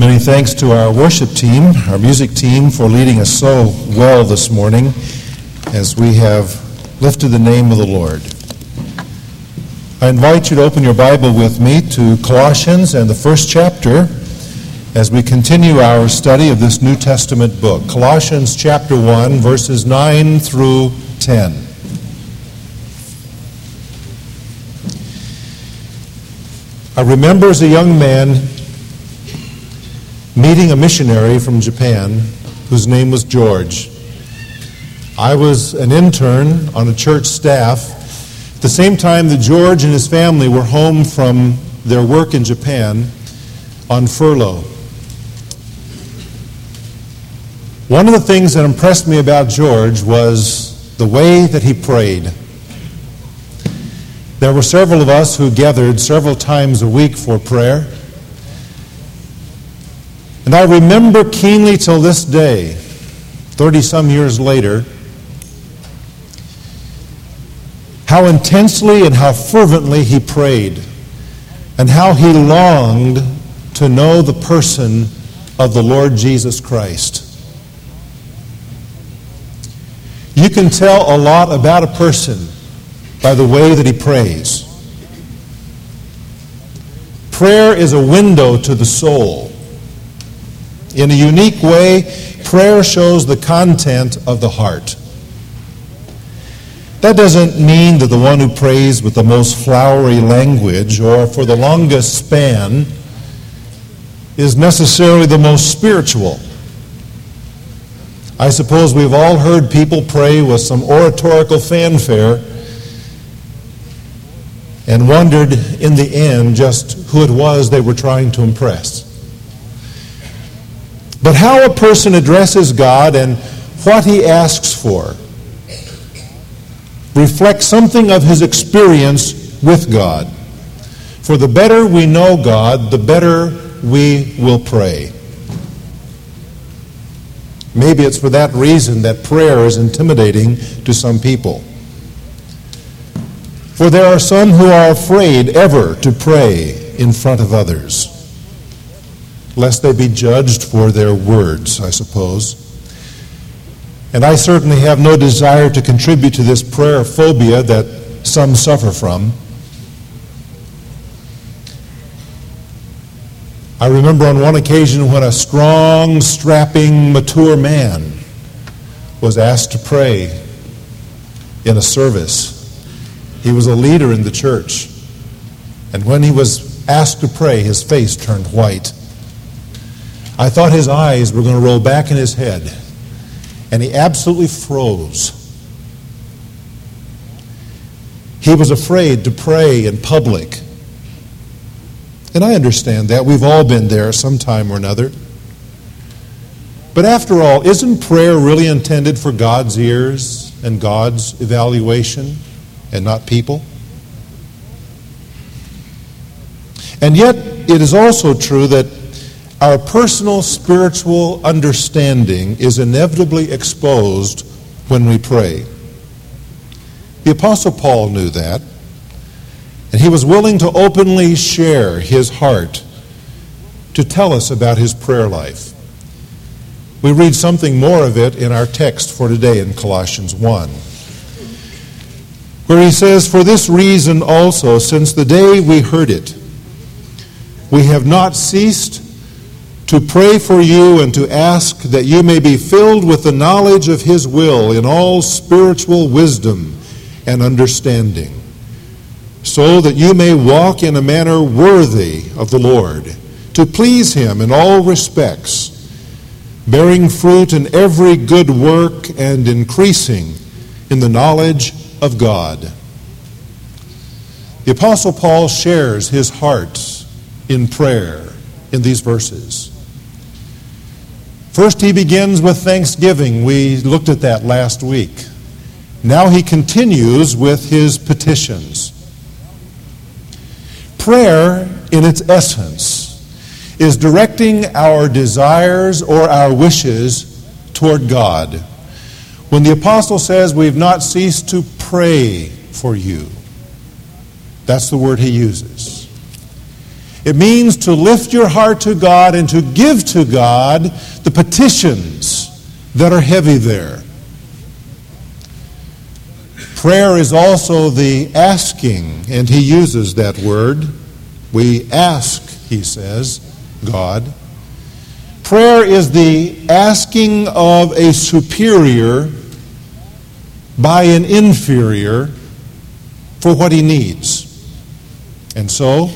Many thanks to our worship team, our music team, for leading us so well this morning as we have lifted the name of the Lord. I invite you to open your Bible with me to Colossians and the first chapter as we continue our study of this New Testament book. Colossians chapter 1, verses 9 through 10. I remember as a young man meeting a missionary from Japan whose name was George. I was an intern on a church staff at the same time that George and his family were home from their work in Japan on furlough. One of the things that impressed me about George was the way that he prayed. There were several of us who gathered several times a week for prayer. And I remember keenly till this day, 30 some years later, how intensely and how fervently he prayed, and how he longed to know the person of the Lord Jesus Christ. You can tell a lot about a person by the way that he prays. Prayer is a window to the soul. In a unique way, prayer shows the content of the heart. That doesn't mean that the one who prays with the most flowery language or for the longest span is necessarily the most spiritual. I suppose we've all heard people pray with some oratorical fanfare and wondered in the end just who it was they were trying to impress. But how a person addresses God and what he asks for reflects something of his experience with God. For the better we know God, the better we will pray. Maybe it's for that reason that prayer is intimidating to some people. For there are some who are afraid ever to pray in front of others lest they be judged for their words, I suppose. And I certainly have no desire to contribute to this prayer phobia that some suffer from. I remember on one occasion when a strong, strapping, mature man was asked to pray in a service. He was a leader in the church. And when he was asked to pray, his face turned white. I thought his eyes were going to roll back in his head, and he absolutely froze. He was afraid to pray in public. And I understand that. We've all been there sometime or another. But after all, isn't prayer really intended for God's ears and God's evaluation and not people? And yet, it is also true that our personal spiritual understanding is inevitably exposed when we pray. The Apostle Paul knew that, and he was willing to openly share his heart to tell us about his prayer life. We read something more of it in our text for today in Colossians 1, where he says, For this reason also, since the day we heard it, we have not ceased to pray for you and to ask that you may be filled with the knowledge of His will in all spiritual wisdom and understanding, so that you may walk in a manner worthy of the Lord, to please Him in all respects, bearing fruit in every good work and increasing in the knowledge of God. The Apostle Paul shares his heart in prayer in these verses. First, he begins with thanksgiving. We looked at that last week. Now he continues with his petitions. Prayer, in its essence, is directing our desires or our wishes toward God. When the apostle says, We've not ceased to pray for you, that's the word he uses. It means to lift your heart to God and to give to God the petitions that are heavy there. Prayer is also the asking, and he uses that word. We ask, he says, God. Prayer is the asking of a superior by an inferior for what he needs. And so,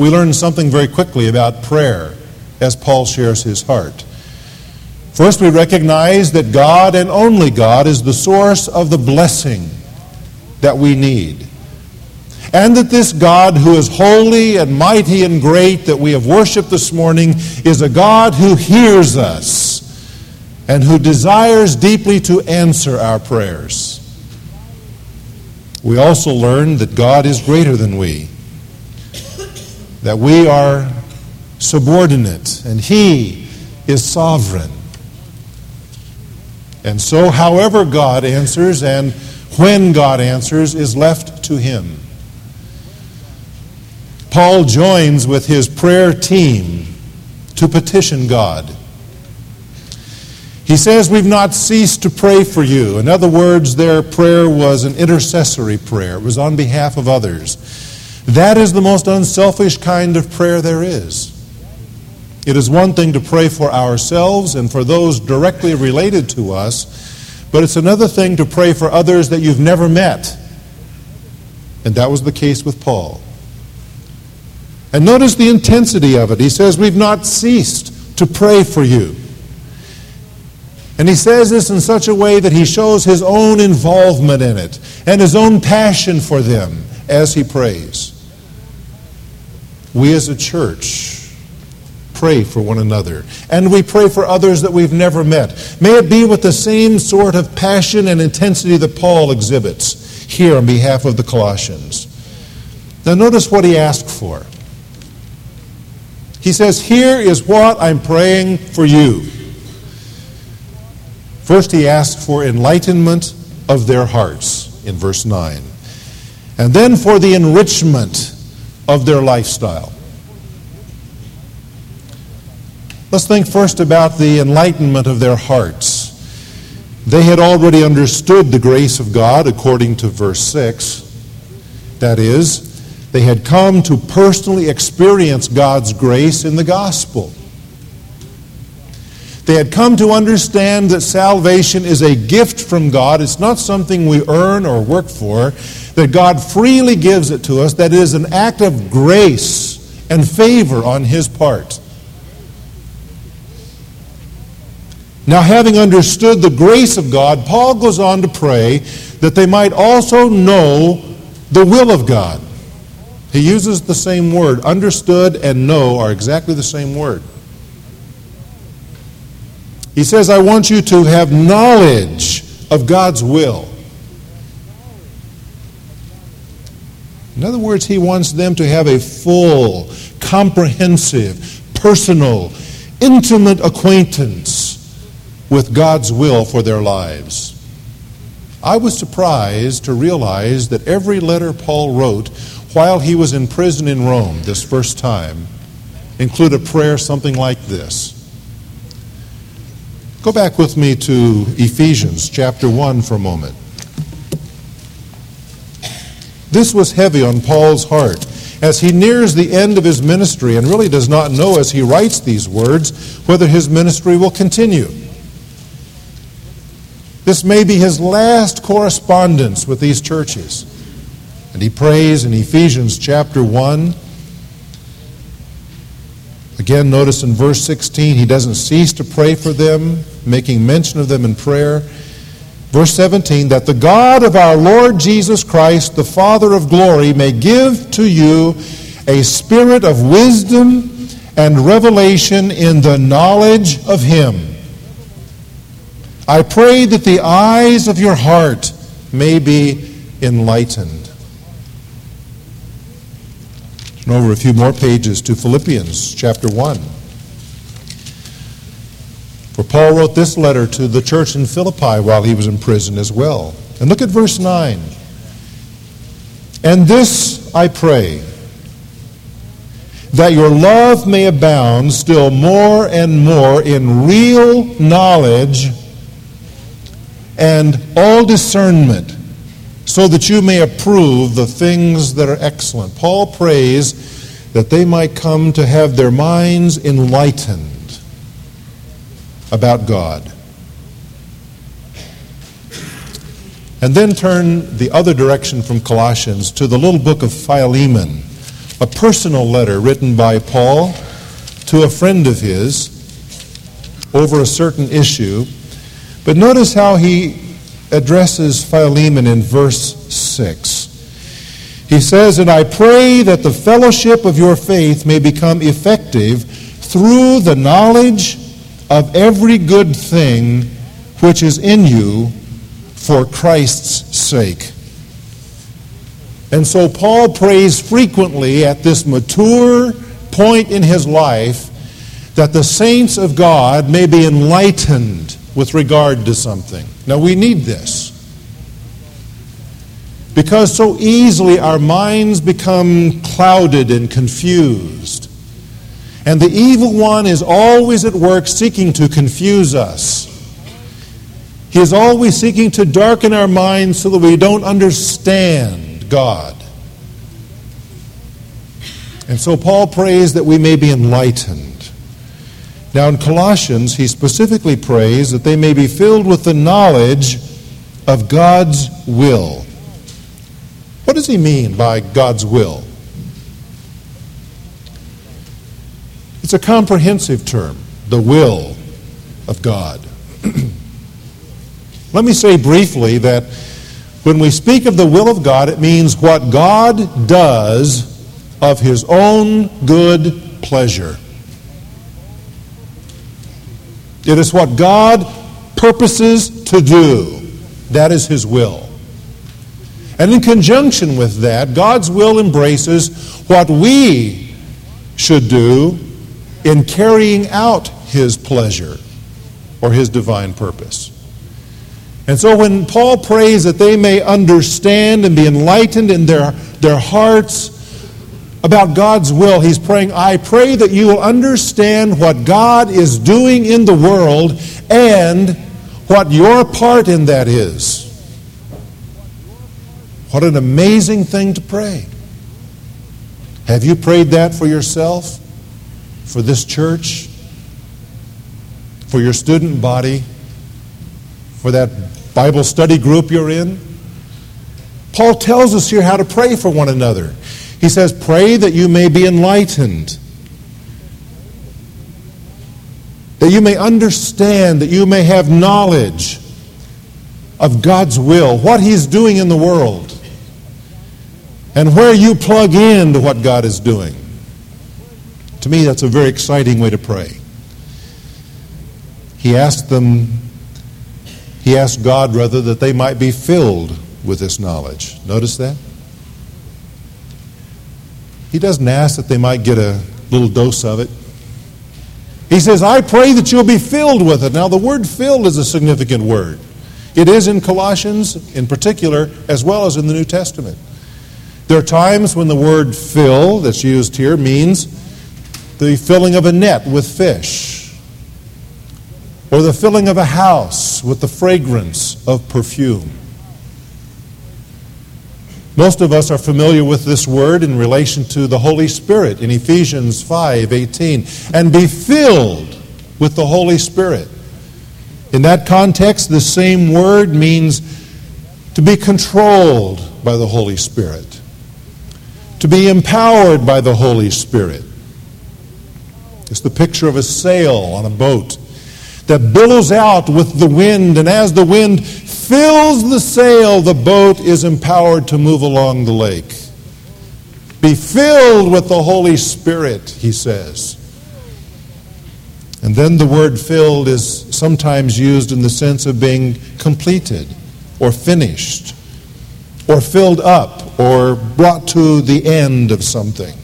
we learn something very quickly about prayer as Paul shares his heart. First, we recognize that God and only God is the source of the blessing that we need and that this God who is holy and mighty and great that we have worshiped this morning is a God who hears us and who desires deeply to answer our prayers. We also learn that God is greater than we, that we are subordinate and He is sovereign. And so, however God answers and when God answers is left to Him. Paul joins with his prayer team to petition God. He says, We've not ceased to pray for you. In other words, their prayer was an intercessory prayer, it was on behalf of others. That is the most unselfish kind of prayer there is. It is one thing to pray for ourselves and for those directly related to us, but it's another thing to pray for others that you've never met. And that was the case with Paul. And notice the intensity of it. He says, We've not ceased to pray for you. And he says this in such a way that he shows his own involvement in it and his own passion for them as he prays. We as a church pray for one another. And we pray for others that we've never met. May it be with the same sort of passion and intensity that Paul exhibits here on behalf of the Colossians. Now, notice what he asked for. He says, Here is what I'm praying for you. First, he asked for enlightenment of their hearts in verse 9, and then for the enrichment of their lifestyle. Let's think first about the enlightenment of their hearts. They had already understood the grace of God according to verse 6. That is, they had come to personally experience God's grace in the gospel. They had come to understand that salvation is a gift from God. It's not something we earn or work for, that God freely gives it to us, that it is an act of grace and favor on His part. Now, having understood the grace of God, Paul goes on to pray that they might also know the will of God. He uses the same word. Understood and know are exactly the same word. He says, I want you to have knowledge of God's will. In other words, he wants them to have a full, comprehensive, personal, intimate acquaintance with God's will for their lives. I was surprised to realize that every letter Paul wrote while he was in prison in Rome this first time include a prayer something like this. Go back with me to Ephesians chapter 1 for a moment. This was heavy on Paul's heart as he nears the end of his ministry and really does not know as he writes these words whether his ministry will continue. This may be his last correspondence with these churches. And he prays in Ephesians chapter 1. Again, notice in verse 16, he doesn't cease to pray for them, making mention of them in prayer. Verse 17, that the God of our Lord Jesus Christ, the Father of glory, may give to you a spirit of wisdom and revelation in the knowledge of Him. I pray that the eyes of your heart may be enlightened and over a few more pages to Philippians chapter 1. For Paul wrote this letter to the church in Philippi while he was in prison as well. And look at verse 9. And this I pray, that your love may abound still more and more in real knowledge and all discernment, so that you may approve the things that are excellent. Paul prays that they might come to have their minds enlightened about God. And then turn the other direction from Colossians to the little book of Philemon, a personal letter written by Paul to a friend of his over a certain issue. But notice how he addresses Philemon in verse 6. He says, And I pray that the fellowship of your faith may become effective through the knowledge of every good thing which is in you for Christ's sake. And so Paul prays frequently at this mature point in his life that the saints of God may be enlightened with regard to something. Now we need this. Because so easily our minds become clouded and confused. And the evil one is always at work seeking to confuse us. He is always seeking to darken our minds so that we don't understand God. And so Paul prays that we may be enlightened. Now in Colossians, he specifically prays that they may be filled with the knowledge of God's will. What does he mean by God's will? It's a comprehensive term, the will of God. Let me say briefly that when we speak of the will of God, it means what God does of his own good pleasure. It is what God purposes to do. That is his will. And in conjunction with that, God's will embraces what we should do in carrying out his pleasure or his divine purpose. And so when Paul prays that they may understand and be enlightened in their, their hearts about God's will, he's praying, I pray that you will understand what God is doing in the world and what your part in that is. What an amazing thing to pray. Have you prayed that for yourself, for this church, for your student body, for that Bible study group you're in. Paul tells us here how to pray for one another. He says, Pray that you may be enlightened, that you may understand, that you may have knowledge of God's will, what He's doing in the world, and where you plug in to what God is doing. To me, that's a very exciting way to pray. He asked them he asked God, rather, that they might be filled with this knowledge. Notice that? He doesn't ask that they might get a little dose of it. He says, I pray that you'll be filled with it. Now, the word filled is a significant word. It is in Colossians in particular, as well as in the New Testament. There are times when the word fill that's used here means the filling of a net with fish or the filling of a house with the fragrance of perfume. Most of us are familiar with this word in relation to the Holy Spirit in Ephesians 5:18 and be filled with the Holy Spirit. In that context, the same word means to be controlled by the Holy Spirit, to be empowered by the Holy Spirit. It's the picture of a sail on a boat that billows out with the wind, and as the wind fills the sail, the boat is empowered to move along the lake. Be filled with the Holy Spirit, he says. And then the word filled is sometimes used in the sense of being completed or finished or filled up or brought to the end of something.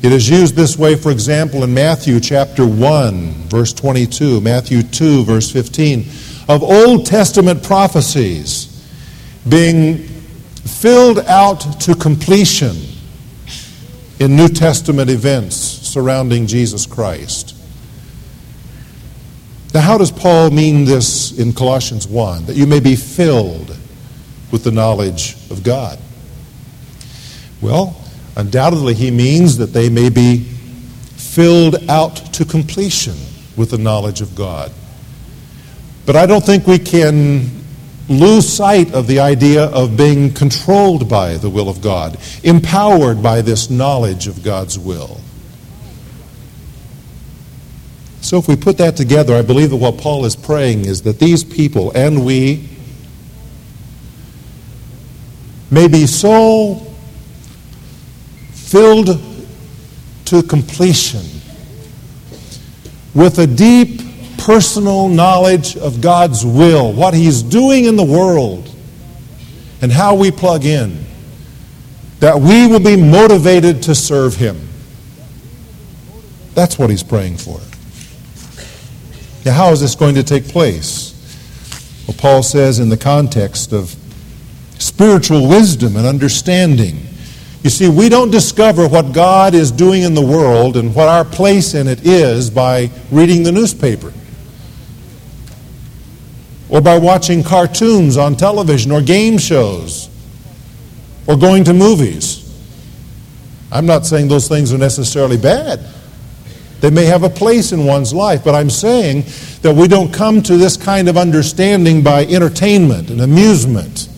It is used this way, for example, in Matthew chapter 1, verse 22, Matthew 2, verse 15, of Old Testament prophecies being filled out to completion. in New Testament events surrounding Jesus Christ. Now, how does Paul mean this in Colossians 1? That you may be filled with the knowledge of God. Well, undoubtedly, he means that they may be filled out to completion with the knowledge of God. But I don't think we can lose sight of the idea of being controlled by the will of God, empowered by this knowledge of God's will. So, if we put that together, I believe that what Paul is praying is that these people and we may be so filled to completion with a deep personal knowledge of God's will, what He's doing in the world, and how we plug in, that we will be motivated to serve Him. That's what He's praying for. Now, how is this going to take place? Well, Paul says in the context of spiritual wisdom and understanding. You see, we don't discover what God is doing in the world and what our place in it is by reading the newspaper or by watching cartoons on television or game shows or going to movies. I'm not saying those things are necessarily bad. They may have a place in one's life, but I'm saying that we don't come to this kind of understanding by entertainment and amusement.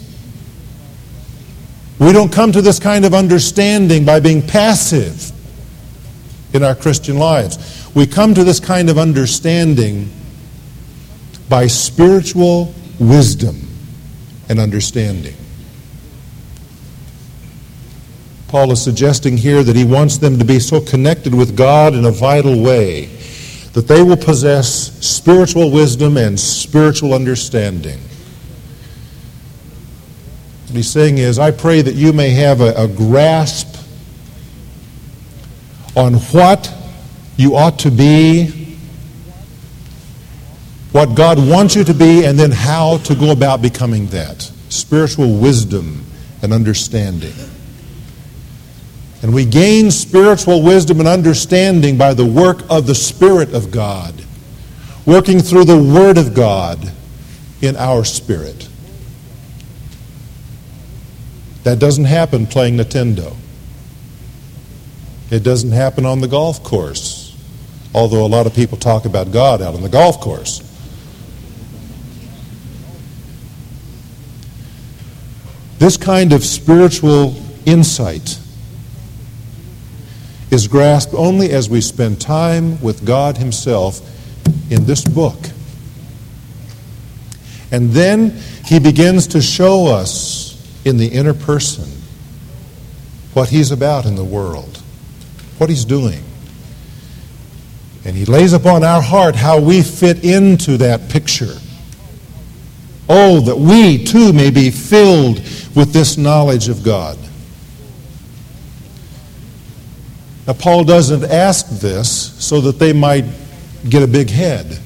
We don't come to this kind of understanding by being passive in our Christian lives. We come to this kind of understanding by spiritual wisdom and understanding. Paul is suggesting here that he wants them to be so connected with God in a vital way that they will possess spiritual wisdom and spiritual understanding. What he's saying is, I pray that you may have a, a grasp on what you ought to be what God wants you to be, and then how to go about becoming that. Spiritual wisdom and understanding. And we gain spiritual wisdom and understanding by the work of the Spirit of God, working through the Word of God in our spirit. That doesn't happen playing Nintendo. It doesn't happen on the golf course, although a lot of people talk about God out on the golf course. This kind of spiritual insight is grasped only as we spend time with God Himself in this book. And then He begins to show us in the inner person what He's about in the world, what He's doing. And He lays upon our heart how we fit into that picture. Oh, that we too may be filled with this knowledge of God. Now, Paul doesn't ask this so that they might get a big head.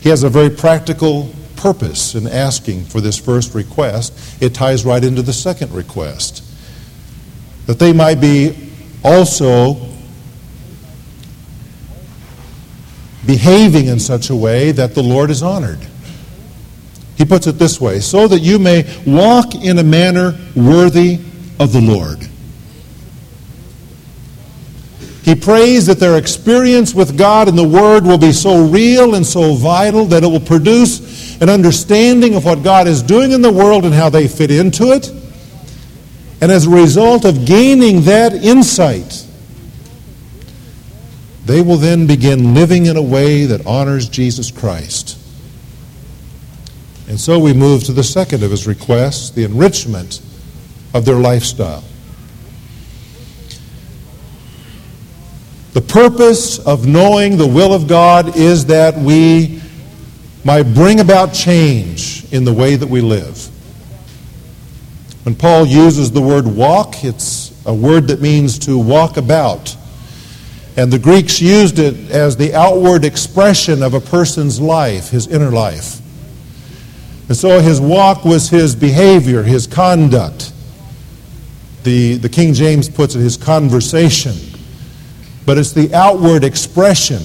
He has a very practical purpose in asking for this first request. It ties right into the second request. That they might be also behaving in such a way that the Lord is honored. He puts it this way so that you may walk in a manner worthy of the Lord. He prays that their experience with God and the Word will be so real and so vital that it will produce an understanding of what God is doing in the world and how they fit into it. And as a result of gaining that insight, they will then begin living in a way that honors Jesus Christ. And so we move to the second of his requests the enrichment of their lifestyle. The purpose of knowing the will of God is that we might bring about change in the way that we live. When Paul uses the word walk, it's a word that means to walk about. And the Greeks used it as the outward expression of a person's life, his inner life. And so his walk was his behavior, his conduct. The, the King James puts it his conversation, but it's the outward expression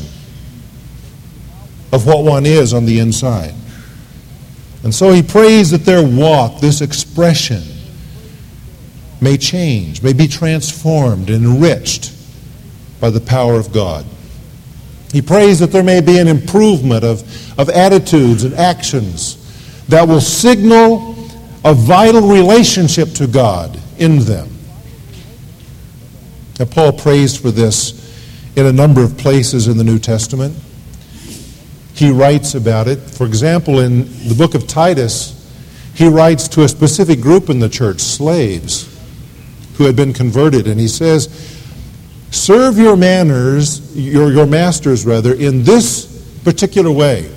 of what one is on the inside. And so he prays that their walk, this expression, may change, may be transformed, enriched by the power of God. He prays that there may be an improvement of, of attitudes and actions that will signal a vital relationship to God in them. Now, Paul prays for this in a number of places in the New Testament. He writes about it. For example, in the book of Titus, he writes to a specific group in the church, slaves, who had been converted, and he says, Serve your manners, your, your masters rather, in this particular way.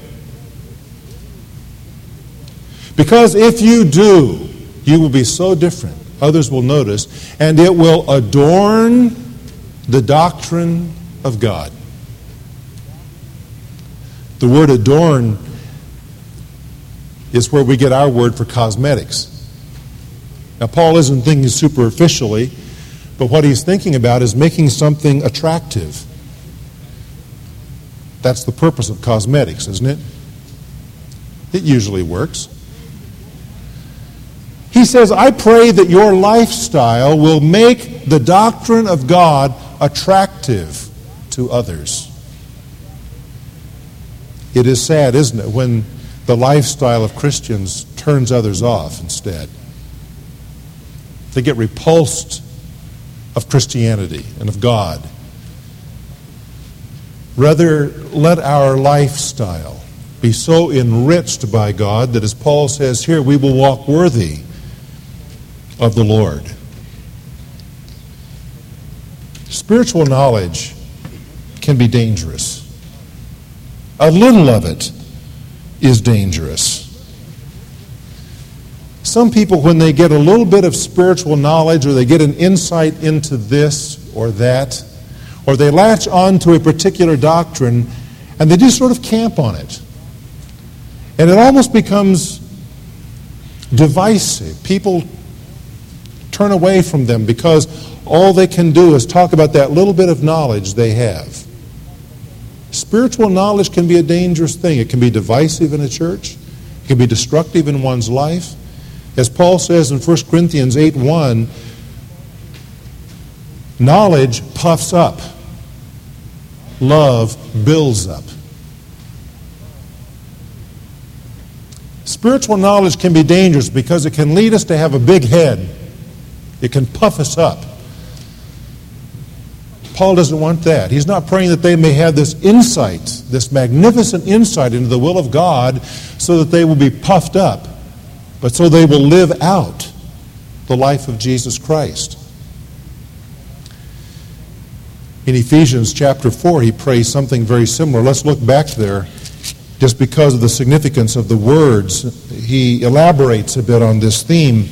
Because if you do, you will be so different. Others will notice, and it will adorn the doctrine of God. The word adorn is where we get our word for cosmetics. Now, Paul isn't thinking superficially but what he's thinking about is making something attractive. That's the purpose of cosmetics, isn't it? It usually works. He says, I pray that your lifestyle will make the doctrine of God attractive to others. It is sad, isn't it, when the lifestyle of Christians turns others off instead. They get repulsed of Christianity and of God. Rather, let our lifestyle be so enriched by God that, as Paul says here, we will walk worthy of the Lord. Spiritual knowledge can be dangerous. A little of it is dangerous. Some people, when they get a little bit of spiritual knowledge or they get an insight into this or that, or they latch on to a particular doctrine and they just sort of camp on it. And it almost becomes divisive. People turn away from them because all they can do is talk about that little bit of knowledge they have. Spiritual knowledge can be a dangerous thing. It can be divisive in a church, it can be destructive in one's life. As Paul says in 1 Corinthians 8 1, knowledge puffs up, love builds up. Spiritual knowledge can be dangerous because it can lead us to have a big head. It can puff us up. Paul doesn't want that. He's not praying that they may have this insight, this magnificent insight into the will of God, so that they will be puffed up but so they will live out the life of Jesus Christ. In Ephesians chapter 4, he prays something very similar. Let's look back there just because of the significance of the words. He elaborates a bit on this theme.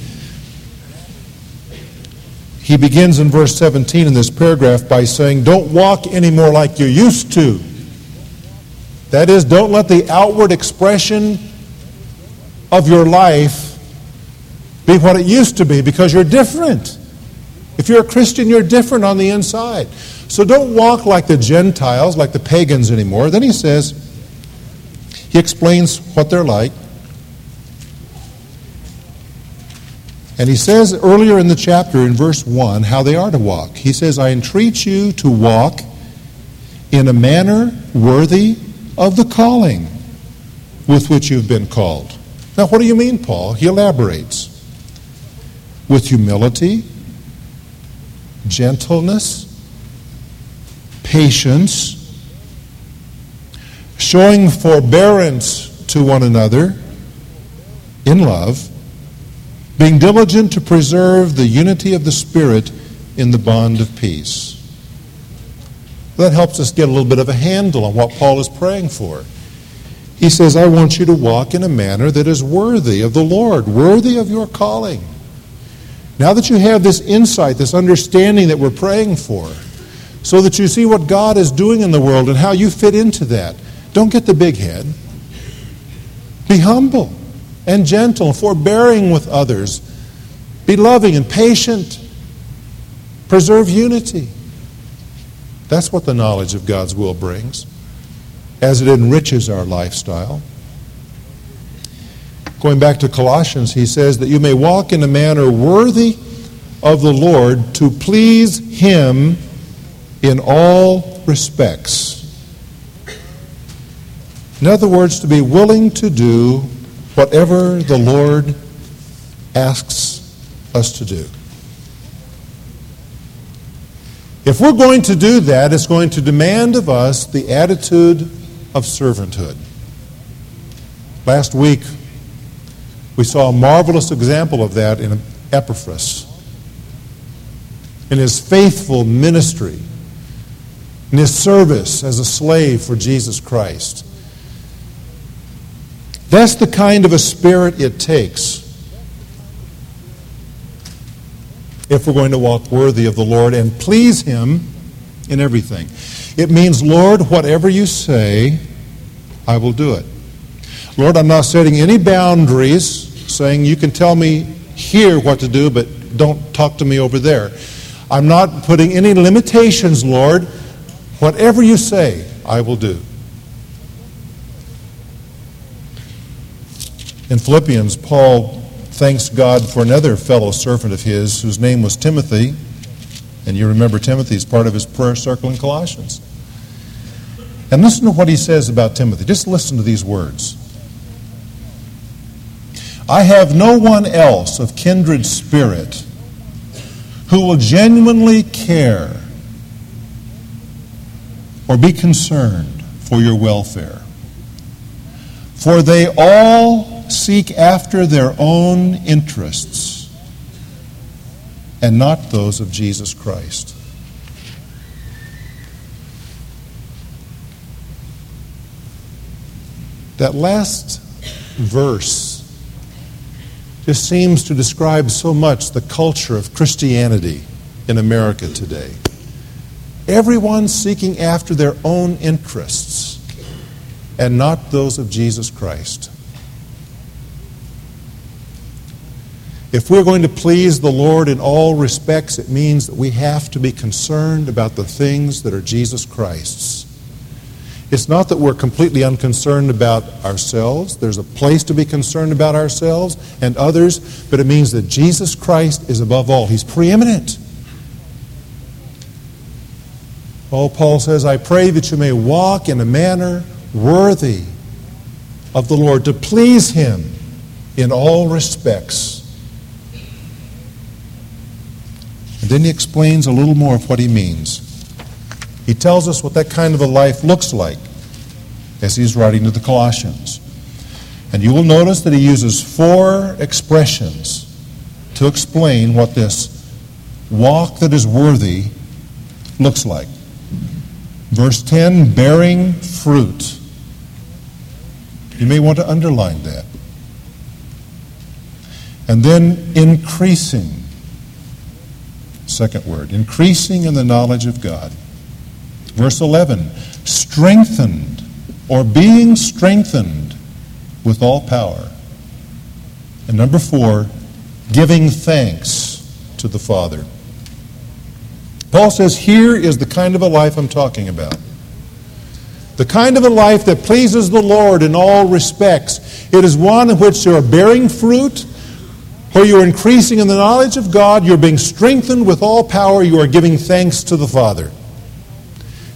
He begins in verse 17 in this paragraph by saying, Don't walk anymore like you used to. That is, don't let the outward expression of your life be what it used to be because you're different. If you're a Christian, you're different on the inside. So don't walk like the Gentiles, like the pagans anymore. Then he says, he explains what they're like. And he says earlier in the chapter, in verse 1, how they are to walk. He says, I entreat you to walk in a manner worthy of the calling with which you've been called. Now, what do you mean, Paul? He elaborates with humility, gentleness, patience, showing forbearance to one another in love, being diligent to preserve the unity of the Spirit in the bond of peace. That helps us get a little bit of a handle on what Paul is praying for. He says, I want you to walk in a manner that is worthy of the Lord, worthy of your calling. Now that you have this insight, this understanding that we're praying for, so that you see what God is doing in the world and how you fit into that, don't get the big head. Be humble and gentle, forbearing with others. Be loving and patient Preserve unity. That's what the knowledge of God's will brings, as it enriches our lifestyle. Going back to Colossians, he says that you may walk in a manner worthy of the Lord to please Him in all respects. In other words, to be willing to do whatever the Lord asks us to do. If we're going to do that, it's going to demand of us the attitude of servanthood. Last week, we saw a marvelous example of that in Epaphras. In his faithful ministry, in his service as a slave for Jesus Christ. That's the kind of a spirit it takes if we're going to walk worthy of the Lord and please Him in everything. It means, Lord, whatever you say, I will do it. Lord, I'm not setting any boundaries, saying you can tell me here what to do, but don't talk to me over there. I'm not putting any limitations, Lord. Whatever you say, I will do. In Philippians, Paul thanks God for another fellow servant of his whose name was Timothy. And you remember Timothy is part of his prayer circle in Colossians. And listen to what he says about Timothy. Just listen to these words. I have no one else of kindred spirit who will genuinely care or be concerned for your welfare. For they all seek after their own interests and not those of Jesus Christ. That last verse just seems to describe so much the culture of Christianity in America today. Everyone seeking after their own interests and not those of Jesus Christ. If we're going to please the Lord in all respects, it means that we have to be concerned about the things that are Jesus Christ's. It's not that we're completely unconcerned about ourselves. There's a place to be concerned about ourselves and others, but it means that Jesus Christ is above all. He's preeminent. Oh, Paul says, I pray that you may walk in a manner worthy of the Lord, to please Him in all respects And then he explains a little more of what he means. He tells us what that kind of a life looks like as he's writing to the Colossians. And you will notice that he uses four expressions to explain what this walk that is worthy looks like. Verse 10 bearing fruit. You may want to underline that. And then increasing. Second word, increasing in the knowledge of God. Verse 11, strengthened or being strengthened with all power. And number four, giving thanks to the Father. Paul says, Here is the kind of a life I'm talking about. The kind of a life that pleases the Lord in all respects. It is one in which you are bearing fruit, where you're increasing in the knowledge of God, you're being strengthened with all power, you are giving thanks to the Father.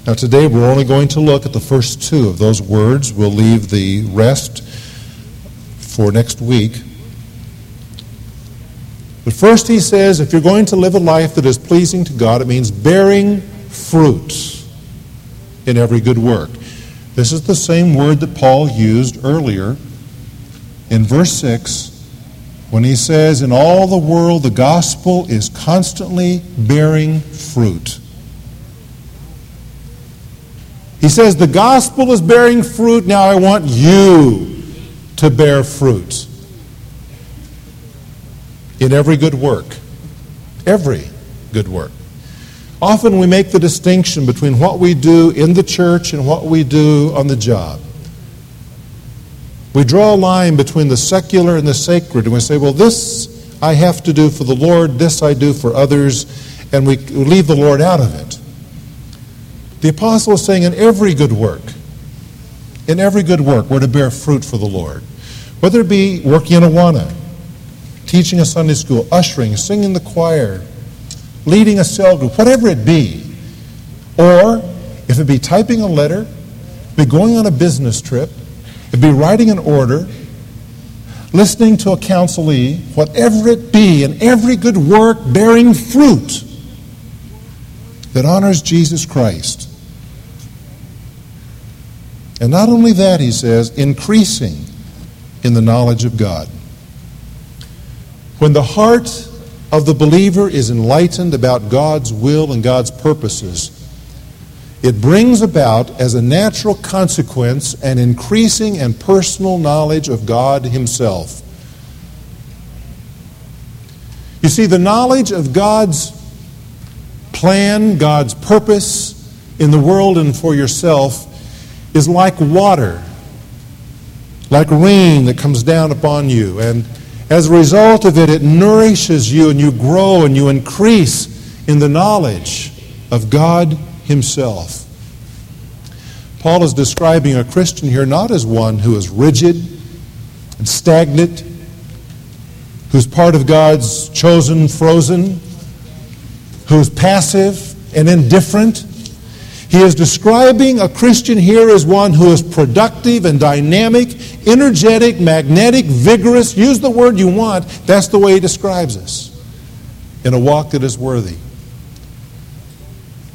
Now, today we're only going to look at the first two of those words. We'll leave the rest for next week. But first, he says if you're going to live a life that is pleasing to God, it means bearing fruit in every good work. This is the same word that Paul used earlier in verse 6 when he says, In all the world, the gospel is constantly bearing fruit. He says, The gospel is bearing fruit. Now I want you to bear fruit in every good work. Every good work. Often we make the distinction between what we do in the church and what we do on the job. We draw a line between the secular and the sacred, and we say, well, this I have to do for the Lord, this I do for others, and we leave the Lord out of it. The apostle is saying in every good work, in every good work, we're to bear fruit for the Lord. Whether it be working in Awana, teaching a Sunday school, ushering, singing the choir, leading a cell group, whatever it be. Or if it be typing a letter, be going on a business trip, it be writing an order, listening to a counselee, whatever it be, and every good work bearing fruit that honors Jesus Christ. And not only that, he says, increasing in the knowledge of God. When the heart of the believer is enlightened about God's will and God's purposes, it brings about, as a natural consequence, an increasing and personal knowledge of God Himself. You see, the knowledge of God's plan, God's purpose in the world and for yourself is like water, like rain that comes down upon you. And as a result of it, it nourishes you and you grow and you increase in the knowledge of God Himself. Paul is describing a Christian here not as one who is rigid and stagnant, who's part of God's chosen frozen, who's passive and indifferent. He is describing a Christian here as one who is productive and dynamic, energetic, magnetic, vigorous. Use the word you want. That's the way he describes us in a walk that is worthy.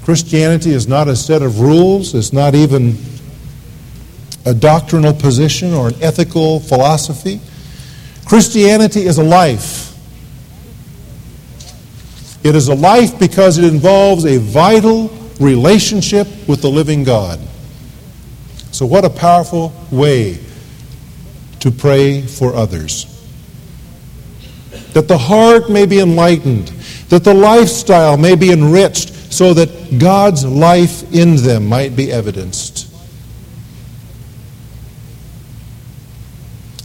Christianity is not a set of rules, it's not even a doctrinal position or an ethical philosophy. Christianity is a life. It is a life because it involves a vital relationship with the living God. So, what a powerful way to pray for others. That the heart may be enlightened, that the lifestyle may be enriched, so that God's life in them might be evidenced.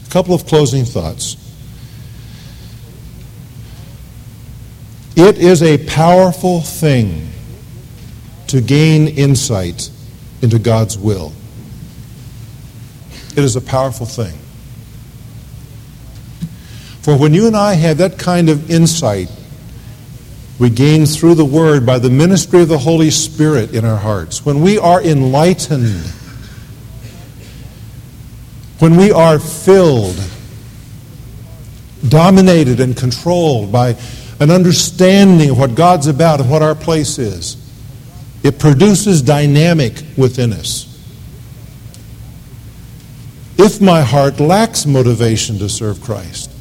A couple of closing thoughts. It is a powerful thing to gain insight into God's will. It is a powerful thing. For when you and I have that kind of insight, we gain through the Word by the ministry of the Holy Spirit in our hearts. When we are enlightened, when we are filled, dominated, and controlled by an understanding of what God's about and what our place is. It produces dynamic within us. If my heart lacks motivation to serve Christ,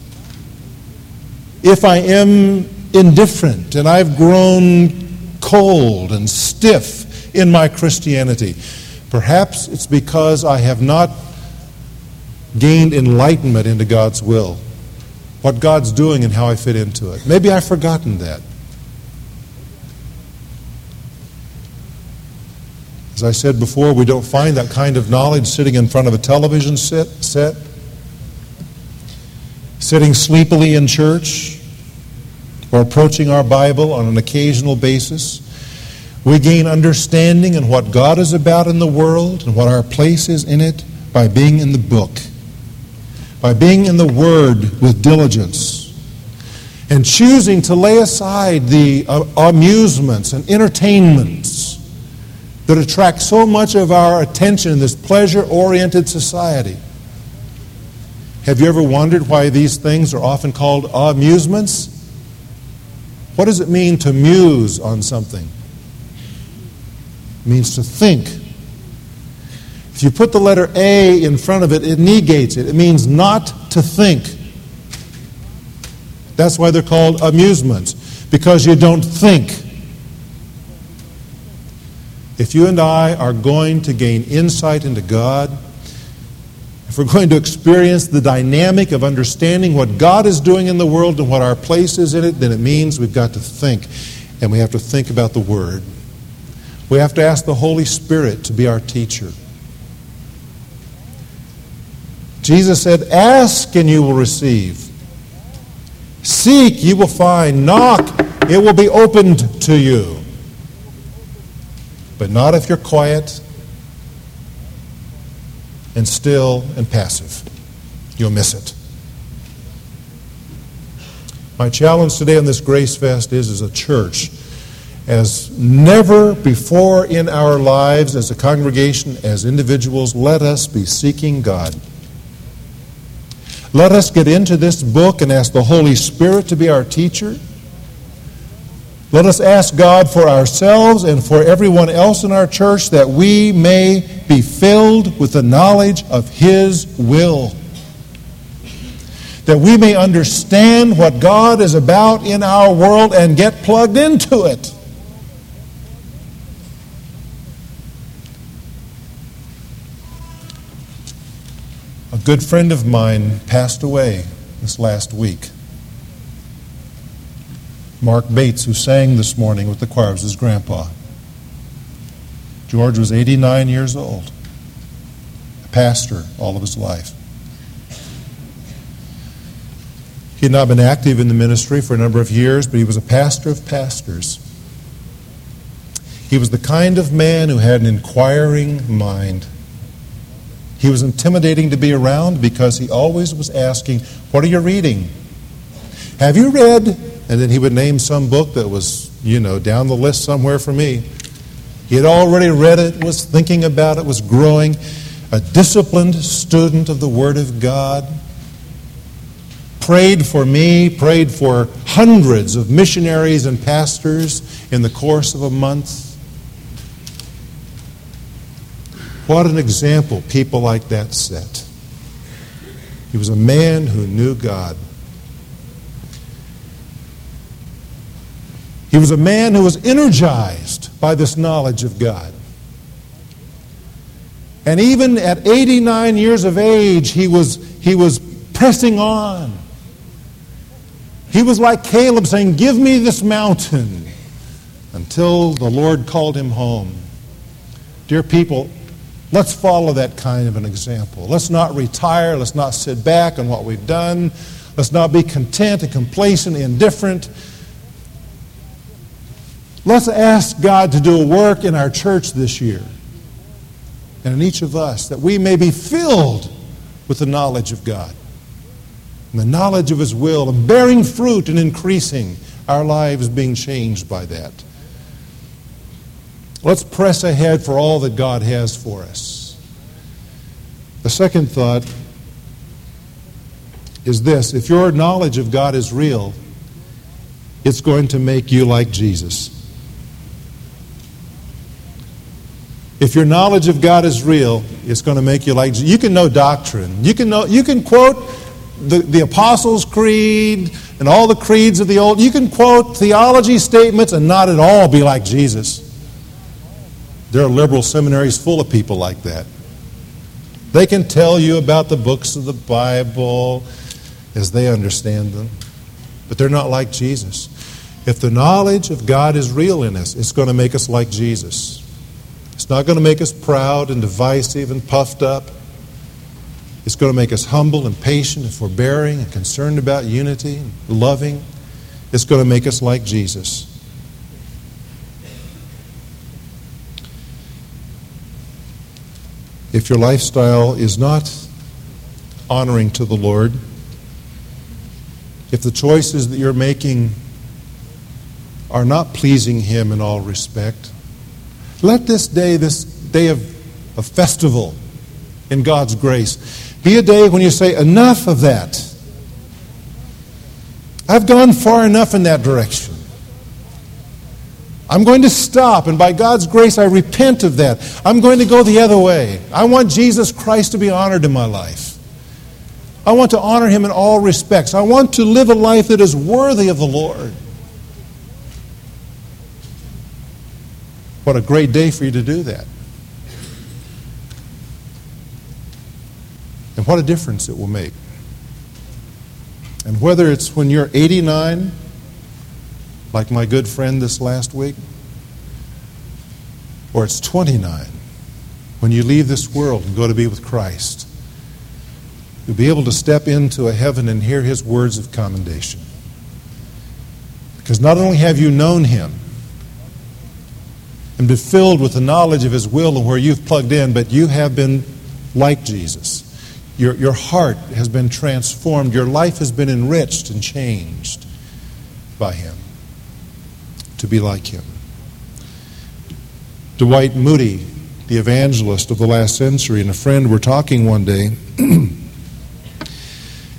if I am indifferent and I've grown cold and stiff in my Christianity, perhaps it's because I have not gained enlightenment into God's will what God's doing and how I fit into it. Maybe I've forgotten that. As I said before, we don't find that kind of knowledge sitting in front of a television set, set sitting sleepily in church, or approaching our Bible on an occasional basis. We gain understanding in what God is about in the world and what our place is in it by being in the book by being in the Word with diligence and choosing to lay aside the uh, amusements and entertainments that attract so much of our attention in this pleasure oriented society. Have you ever wondered why these things are often called amusements? What does it mean to muse on something? It means to think if you put the letter A in front of it, it negates it. It means not to think. That's why they're called amusements, because you don't think. If you and I are going to gain insight into God, if we're going to experience the dynamic of understanding what God is doing in the world and what our place is in it, then it means we've got to think. And we have to think about the Word. We have to ask the Holy Spirit to be our teacher. Jesus said, Ask and you will receive. Seek, you will find. Knock, It will be opened to you. But not if you're quiet and still and passive. You'll miss it. My challenge today on this Grace Fest is as a church, as never before in our lives, as a congregation, as individuals, let us be seeking God. Let us get into this book and ask the Holy Spirit to be our teacher. Let us ask God for ourselves and for everyone else in our church that we may be filled with the knowledge of His will. That we may understand what God is about in our world and get plugged into it. A good friend of mine passed away this last week. Mark Bates, who sang this morning with the choir, was his grandpa. George was 89 years old, a pastor all of his life. He had not been active in the ministry for a number of years, but he was a pastor of pastors. He was the kind of man who had an inquiring mind. He was intimidating to be around because he always was asking, What are you reading? Have you read and then he would name some book that was, you know, down the list somewhere for me. He had already read it, was thinking about it, was growing. A disciplined student of the Word of God. Prayed for me, prayed for hundreds of missionaries and pastors in the course of a month. What an example people like that set. He was a man who knew God. He was a man who was energized by this knowledge of God. And even at 89 years of age, he was, he was pressing on. He was like Caleb saying, Give me this mountain, until the Lord called him home. Dear people, let's follow that kind of an example. Let's not retire. Let's not sit back on what we've done. Let's not be content and complacent, and indifferent. Let's ask God to do a work in our church this year and in each of us that we may be filled with the knowledge of God and the knowledge of His will and bearing fruit and increasing our lives being changed by that. Let's press ahead for all that God has for us. The second thought is this if your knowledge of God is real, it's going to make you like Jesus. If your knowledge of God is real, it's going to make you like you can know doctrine. You can know you can quote the, the Apostles' Creed and all the creeds of the old. You can quote theology statements and not at all be like Jesus. There are liberal seminaries full of people like that. They can tell you about the books of the Bible as they understand them, but they're not like Jesus. If the knowledge of God is real in us, it's going to make us like Jesus. It's not going to make us proud and divisive and puffed up. It's going to make us humble and patient and forbearing and concerned about unity and loving. It's going to make us like Jesus. If your lifestyle is not honoring to the Lord, if the choices that you're making are not pleasing Him in all respect, let this day, this day of, of festival in God's grace, be a day when you say, Enough of that. I've gone far enough in that direction. I'm going to stop, and by God's grace, I repent of that. I'm going to go the other way. I want Jesus Christ to be honored in my life. I want to honor him in all respects. I want to live a life that is worthy of the Lord. What a great day for you to do that. And what a difference it will make. And whether it's when you're 89, like my good friend this last week, or it's 29, when you leave this world and go to be with Christ, you'll be able to step into a heaven and hear his words of commendation. Because not only have you known him and been filled with the knowledge of his will and where you've plugged in, but you have been like Jesus. Your, your heart has been transformed. Your life has been enriched and changed by him to be like him. Dwight Moody, the evangelist of the last century, and a friend were talking one day. and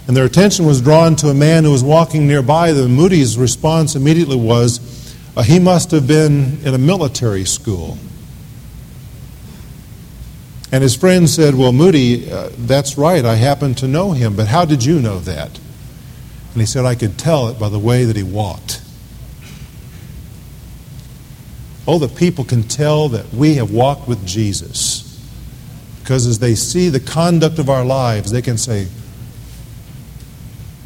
their attention was drawn to a man who was walking nearby. The Moody's response immediately was, uh, he must have been in a military school. And his friend said, Well, Moody, uh, that's right. I happen to know him, but how did you know that? And he said, I could tell it by the way that he walked. Oh, the people can tell that we have walked with Jesus. Because as they see the conduct of our lives, they can say,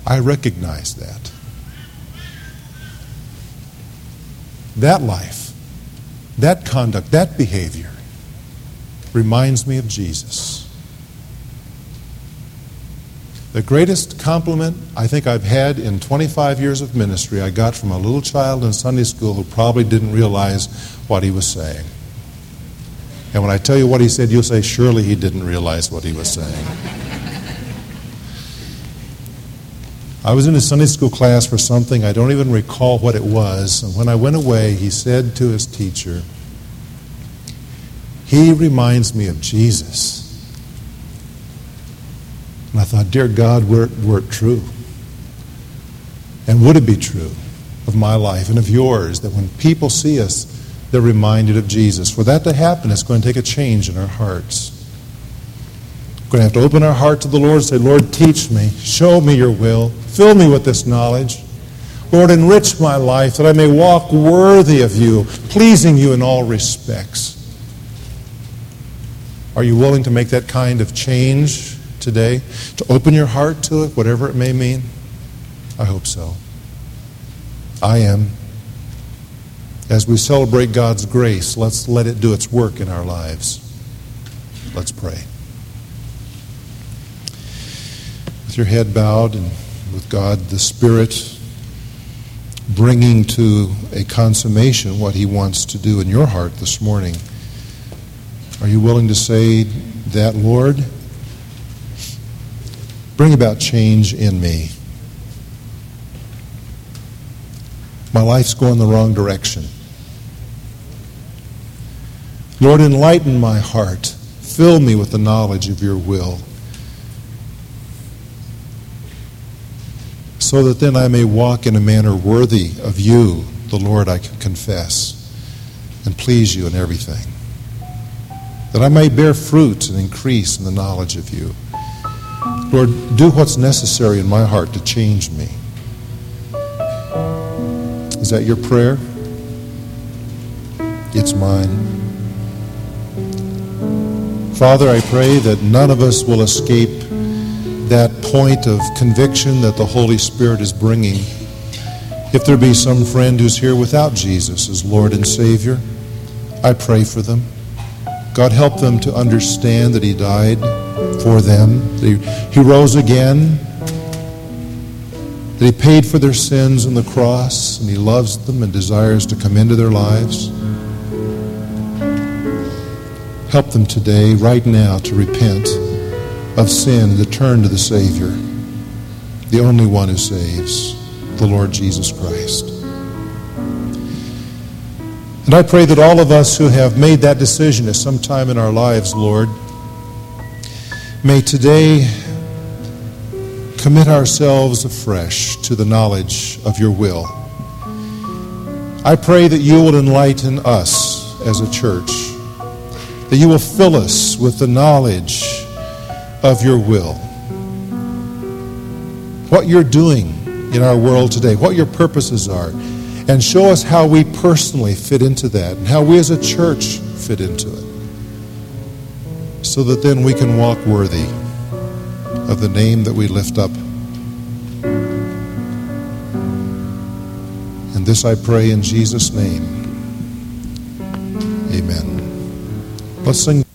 I recognize that. That life, that conduct, that behavior reminds me of Jesus. The greatest compliment I think I've had in 25 years of ministry I got from a little child in Sunday school who probably didn't realize what he was saying. And when I tell you what he said, you'll say, surely he didn't realize what he was saying. I was in a Sunday school class for something, I don't even recall what it was. And when I went away, he said to his teacher, He reminds me of Jesus. And I thought, Dear God, were it, were it true? And would it be true of my life and of yours that when people see us, they're reminded of Jesus? For that to happen, it's going to take a change in our hearts. We're going to have to open our heart to the Lord and say, Lord, teach me, show me your will, fill me with this knowledge. Lord, enrich my life that I may walk worthy of you, pleasing you in all respects. Are you willing to make that kind of change today? To open your heart to it, whatever it may mean? I hope so. I am. As we celebrate God's grace, let's let it do its work in our lives. Let's pray. Your head bowed and with God the Spirit bringing to a consummation what He wants to do in your heart this morning. Are you willing to say that, Lord? Bring about change in me. My life's going the wrong direction. Lord, enlighten my heart. Fill me with the knowledge of your will. So that then I may walk in a manner worthy of you, the Lord, I can confess, and please you in everything. That I may bear fruit and increase in the knowledge of you. Lord, do what's necessary in my heart to change me. Is that your prayer? It's mine. Father, I pray that none of us will escape that point of conviction that the Holy Spirit is bringing. If there be some friend who's here without Jesus as Lord and Savior, I pray for them. God, help them to understand that He died for them, that He rose again, that He paid for their sins on the cross, and He loves them and desires to come into their lives. Help them today, right now, to repent of sin to turn to the Savior, the only one who saves, the Lord Jesus Christ. And I pray that all of us who have made that decision at some time in our lives, Lord, may today commit ourselves afresh to the knowledge of your will. I pray that you will enlighten us as a church, that you will fill us with the knowledge of your will. What you're doing in our world today, what your purposes are, and show us how we personally fit into that and how we as a church fit into it. So that then we can walk worthy of the name that we lift up. And this I pray in Jesus' name. Amen. Let's sing.